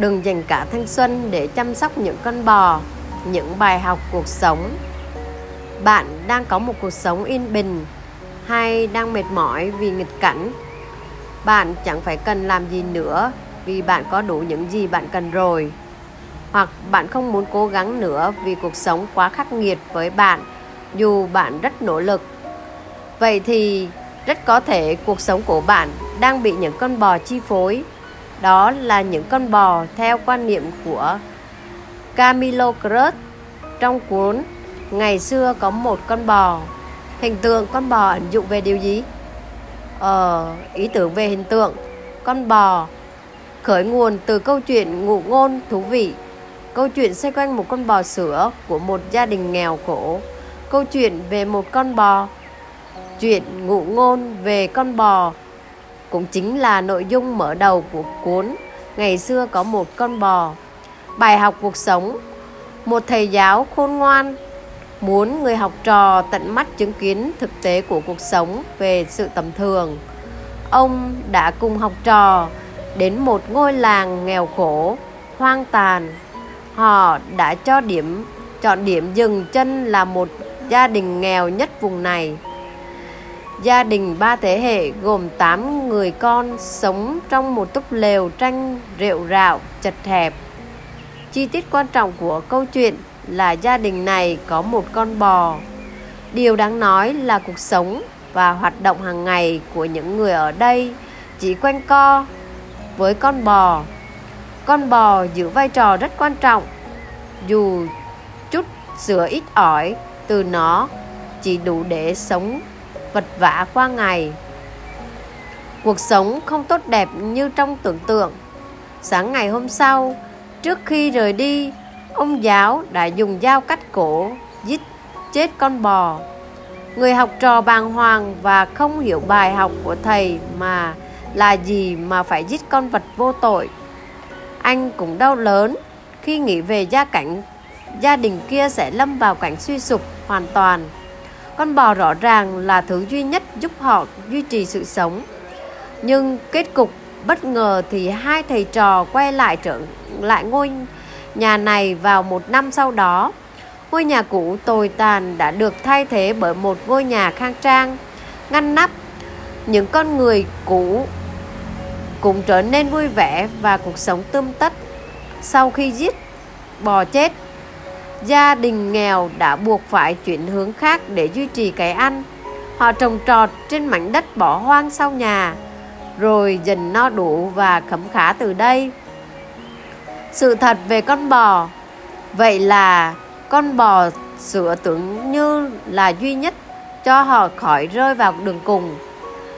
đừng dành cả thanh xuân để chăm sóc những con bò, những bài học cuộc sống. Bạn đang có một cuộc sống yên bình hay đang mệt mỏi vì nghịch cảnh? Bạn chẳng phải cần làm gì nữa vì bạn có đủ những gì bạn cần rồi. Hoặc bạn không muốn cố gắng nữa vì cuộc sống quá khắc nghiệt với bạn, dù bạn rất nỗ lực. Vậy thì rất có thể cuộc sống của bạn đang bị những con bò chi phối đó là những con bò theo quan niệm của Camilo Cruz trong cuốn Ngày xưa có một con bò. Hình tượng con bò ẩn dụ về điều gì? Ờ, ý tưởng về hình tượng. Con bò Khởi nguồn từ câu chuyện ngụ ngôn thú vị. Câu chuyện xoay quanh một con bò sữa của một gia đình nghèo khổ. Câu chuyện về một con bò Chuyện ngụ ngôn về con bò cũng chính là nội dung mở đầu của cuốn Ngày xưa có một con bò Bài học cuộc sống Một thầy giáo khôn ngoan muốn người học trò tận mắt chứng kiến thực tế của cuộc sống về sự tầm thường. Ông đã cùng học trò đến một ngôi làng nghèo khổ, hoang tàn. Họ đã cho điểm chọn điểm dừng chân là một gia đình nghèo nhất vùng này. Gia đình ba thế hệ gồm 8 người con sống trong một túp lều tranh rệu rạo, chật hẹp. Chi tiết quan trọng của câu chuyện là gia đình này có một con bò. Điều đáng nói là cuộc sống và hoạt động hàng ngày của những người ở đây chỉ quanh co với con bò. Con bò giữ vai trò rất quan trọng dù chút sữa ít ỏi từ nó chỉ đủ để sống vật vã qua ngày. Cuộc sống không tốt đẹp như trong tưởng tượng. Sáng ngày hôm sau, trước khi rời đi, ông giáo đã dùng dao cắt cổ, giết chết con bò. Người học trò bàng hoàng và không hiểu bài học của thầy mà là gì mà phải giết con vật vô tội. Anh cũng đau lớn khi nghĩ về gia cảnh gia đình kia sẽ lâm vào cảnh suy sụp hoàn toàn. Con bò rõ ràng là thứ duy nhất giúp họ duy trì sự sống. Nhưng kết cục bất ngờ thì hai thầy trò quay lại trở lại ngôi nhà này vào một năm sau đó. Ngôi nhà cũ tồi tàn đã được thay thế bởi một ngôi nhà khang trang, ngăn nắp. Những con người cũ cũng trở nên vui vẻ và cuộc sống tươm tất. Sau khi giết bò chết, gia đình nghèo đã buộc phải chuyển hướng khác để duy trì cái ăn. Họ trồng trọt trên mảnh đất bỏ hoang sau nhà, rồi dần no đủ và khấm khá từ đây. Sự thật về con bò. Vậy là con bò sữa tưởng như là duy nhất cho họ khỏi rơi vào đường cùng.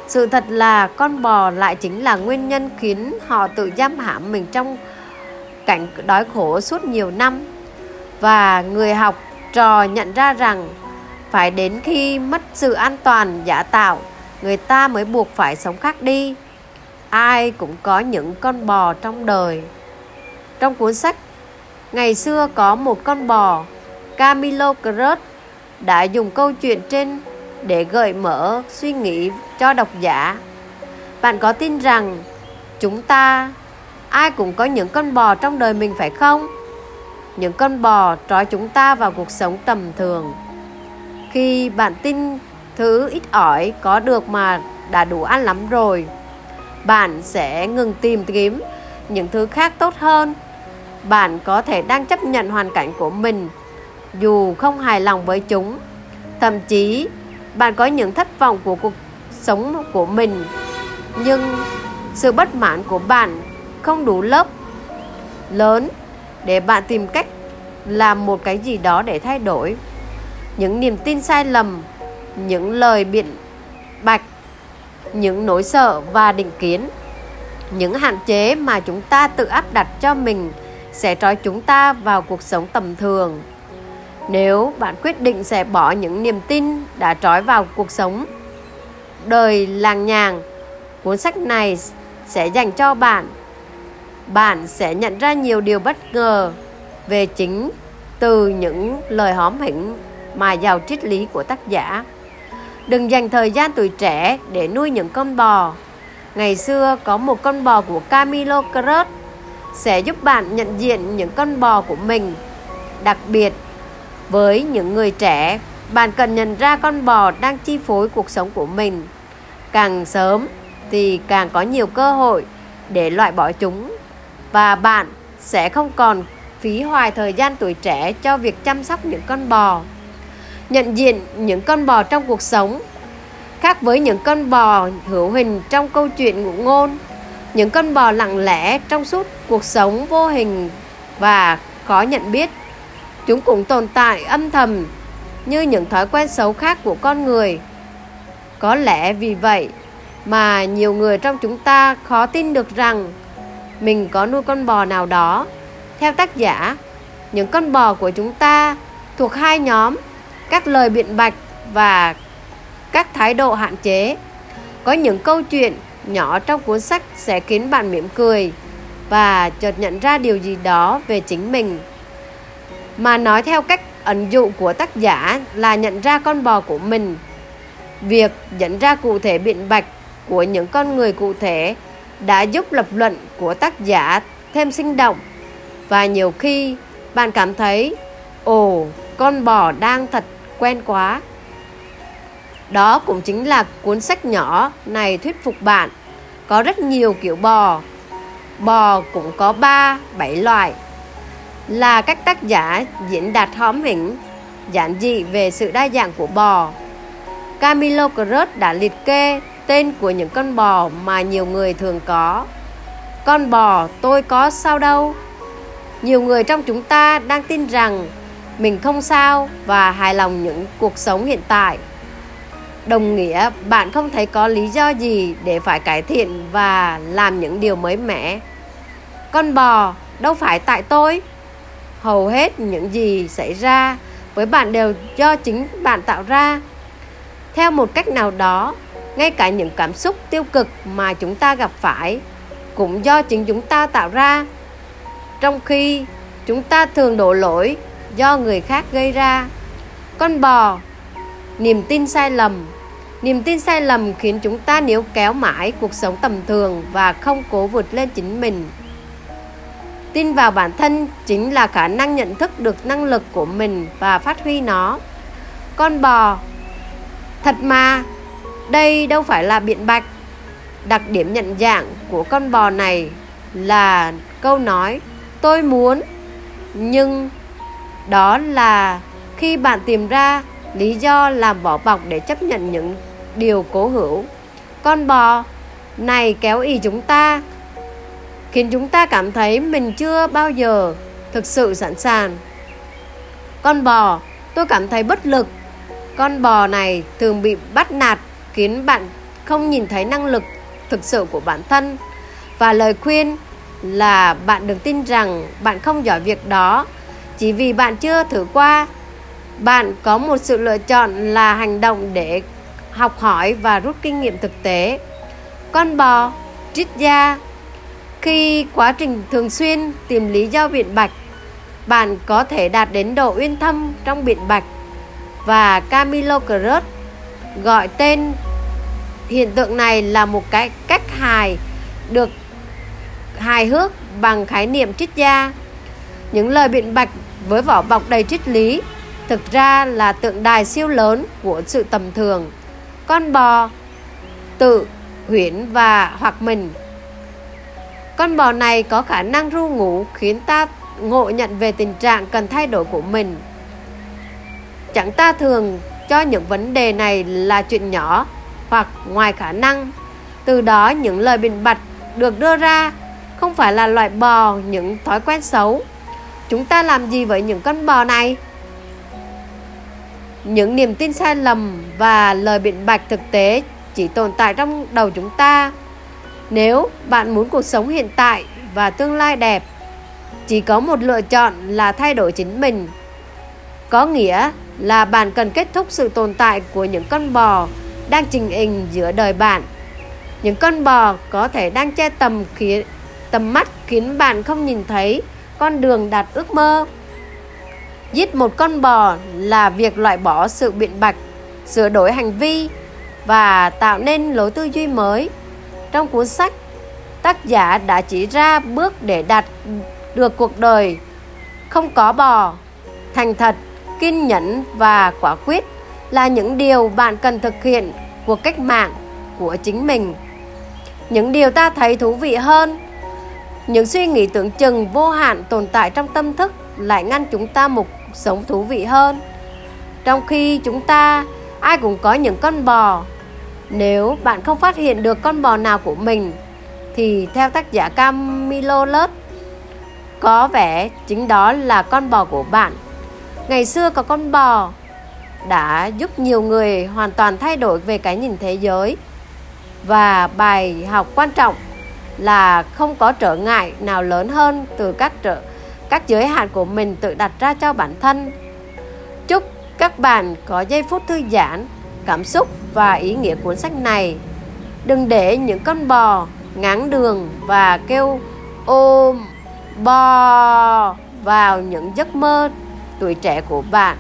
Sự thật là con bò lại chính là nguyên nhân khiến họ tự giam hãm mình trong cảnh đói khổ suốt nhiều năm và người học trò nhận ra rằng phải đến khi mất sự an toàn, giả tạo, người ta mới buộc phải sống khác đi ai cũng có những con bò trong đời trong cuốn sách Ngày xưa có một con bò, Camilo Cruz, đã dùng câu chuyện trên để gợi mở suy nghĩ cho độc giả. Bạn có tin rằng chúng ta, ai cũng có những con bò trong đời mình phải không? Những con bò trói chúng ta vào cuộc sống tầm thường. Khi bạn tin thứ ít ỏi có được mà đã đủ ăn lắm rồi, bạn sẽ ngừng tìm kiếm những thứ khác tốt hơn bạn có thể đang chấp nhận hoàn cảnh của mình dù không hài lòng với chúng thậm chí bạn có những thất vọng của cuộc sống của mình nhưng sự bất mãn của bạn không đủ lớp lớn để bạn tìm cách làm một cái gì đó để thay đổi. Những niềm tin sai lầm, những lời biện bạch, những nỗi sợ và định kiến, những hạn chế mà chúng ta tự áp đặt cho mình sẽ trói chúng ta vào cuộc sống tầm thường. Nếu bạn quyết định sẽ bỏ những niềm tin đã trói vào cuộc sống đời làng nhàng, cuốn sách này sẽ dành cho bạn bạn sẽ nhận ra nhiều điều bất ngờ về chính từ những lời hóm hỉnh mà giàu triết lý của tác giả đừng dành thời gian tuổi trẻ để nuôi những con bò ngày xưa có một con bò của Camilo Cruz sẽ giúp bạn nhận diện những con bò của mình. Đặc biệt, với những người trẻ, bạn cần nhận ra con bò đang chi phối cuộc sống của mình. Càng sớm thì càng có nhiều cơ hội để loại bỏ chúng và bạn sẽ không còn phí hoài thời gian tuổi trẻ cho việc chăm sóc những con bò. Nhận diện những con bò trong cuộc sống, khác với những con bò hữu hình trong câu chuyện ngụ ngôn, những con bò lặng lẽ trong suốt cuộc sống vô hình và khó nhận biết chúng cũng tồn tại âm thầm như những thói quen xấu khác của con người có lẽ vì vậy mà nhiều người trong chúng ta khó tin được rằng mình có nuôi con bò nào đó. Theo tác giả, những con bò của chúng ta thuộc hai nhóm, các lời biện bạch và các thái độ hạn chế. Có những câu chuyện nhỏ trong cuốn sách sẽ khiến bạn mỉm cười và chợt nhận ra điều gì đó về chính mình. Mà nói theo cách ẩn dụ của tác giả là nhận ra con bò của mình. Việc nhận ra cụ thể biện bạch của những con người cụ thể đã giúp lập luận của tác giả thêm sinh động. Và nhiều khi bạn cảm thấy ồ con bò đang thật quen quá. Đó cũng chính là cuốn sách nhỏ này thuyết phục bạn có rất nhiều kiểu bò. Bò cũng có 3, 7 loại. Là các tác giả diễn đạt hóm hỉnh giản dị về sự đa dạng của bò. Camilo Cruz đã liệt kê tên của những con bò mà nhiều người thường có. Con bò tôi có sao đâu. Nhiều người trong chúng ta đang tin rằng mình không sao và hài lòng những cuộc sống hiện tại. Đồng nghĩa, bạn không thấy có lý do gì để phải cải thiện và làm những điều mới mẻ. Con bò đâu phải tại tôi. Hầu hết những gì xảy ra với bạn đều do chính bạn tạo ra. Theo một cách nào đó ngay cả những cảm xúc tiêu cực mà chúng ta gặp phải cũng do chính chúng ta tạo ra. Trong khi chúng ta thường đổ lỗi do người khác gây ra. Con bò, niềm tin sai lầm. Niềm tin sai lầm khiến chúng ta níu kéo mãi cuộc sống tầm thường và không cố vượt lên chính mình. Tin vào bản thân chính là khả năng nhận thức được năng lực của mình và phát huy nó. Con bò, thật mà đây đâu phải là biện bạch. Đặc điểm nhận dạng của con bò này là câu nói, tôi muốn. Nhưng đó là khi bạn tìm ra lý do làm vỏ bọc để chấp nhận những điều cố hữu. Con bò này kéo ý chúng ta, khiến chúng ta cảm thấy mình chưa bao giờ thực sự sẵn sàng. Con bò, tôi cảm thấy bất lực. Con bò này thường bị bắt nạt khiến bạn, không nhìn thấy năng lực thực sự của bản thân. Và lời khuyên là bạn đừng tin rằng bạn không giỏi việc đó. Chỉ vì bạn chưa thử qua, bạn có một sự lựa chọn là hành động để học hỏi và rút kinh nghiệm thực tế. Con bò triết gia khi quá trình thường xuyên tìm lý do biện bạch, bạn có thể đạt đến độ uyên thâm trong biện bạch. Và Camilo Cruz gọi tên hiện tượng này là một cái cách hài được hài hước bằng khái niệm triết gia. Những lời biện bạch với vỏ bọc đầy triết lý thực ra là tượng đài siêu lớn của sự tầm thường. Con bò tự huyễn và hoặc mình. Con bò này có khả năng ru ngủ khiến ta ngộ nhận về tình trạng cần thay đổi của mình. Chẳng ta thường cho những vấn đề này là chuyện nhỏ hoặc ngoài khả năng. Từ đó, những lời biện bạch được đưa ra không phải là loại bò những thói quen xấu. Chúng ta làm gì với những con bò này? Những niềm tin sai lầm và lời biện bạch thực tế chỉ tồn tại trong đầu chúng ta. Nếu bạn muốn cuộc sống hiện tại và tương lai đẹp, chỉ có một lựa chọn là thay đổi chính mình. Có nghĩa là bạn cần kết thúc sự tồn tại của những con bò đang trình hình giữa đời bạn. Những con bò có thể đang che tầm khiến tầm mắt khiến bạn không nhìn thấy con đường đạt ước mơ. Giết một con bò là việc loại bỏ sự biện bạch, sửa đổi hành vi và tạo nên lối tư duy mới. Trong cuốn sách, tác giả đã chỉ ra bước để đạt được cuộc đời không có bò. Thành thật, kiên nhẫn và quả quyết là những điều bạn cần thực hiện cuộc cách mạng của chính mình. Những điều ta thấy thú vị hơn, những suy nghĩ tưởng chừng vô hạn tồn tại trong tâm thức lại ngăn chúng ta một cuộc sống thú vị hơn. Trong khi chúng ta, ai cũng có những con bò. Nếu bạn không phát hiện được con bò nào của mình, thì theo tác giả Camilo Lớt có vẻ chính đó là con bò của bạn. Ngày xưa có con bò đã giúp nhiều người hoàn toàn thay đổi về cái nhìn thế giới. Và bài học quan trọng là không có trở ngại nào lớn hơn từ các trở, các giới hạn của mình tự đặt ra cho bản thân. Chúc các bạn có giây phút thư giãn, cảm xúc và ý nghĩa cuốn sách này. Đừng để những con bò ngáng đường và kêu ôm bò vào những giấc mơ tuổi trẻ của bạn.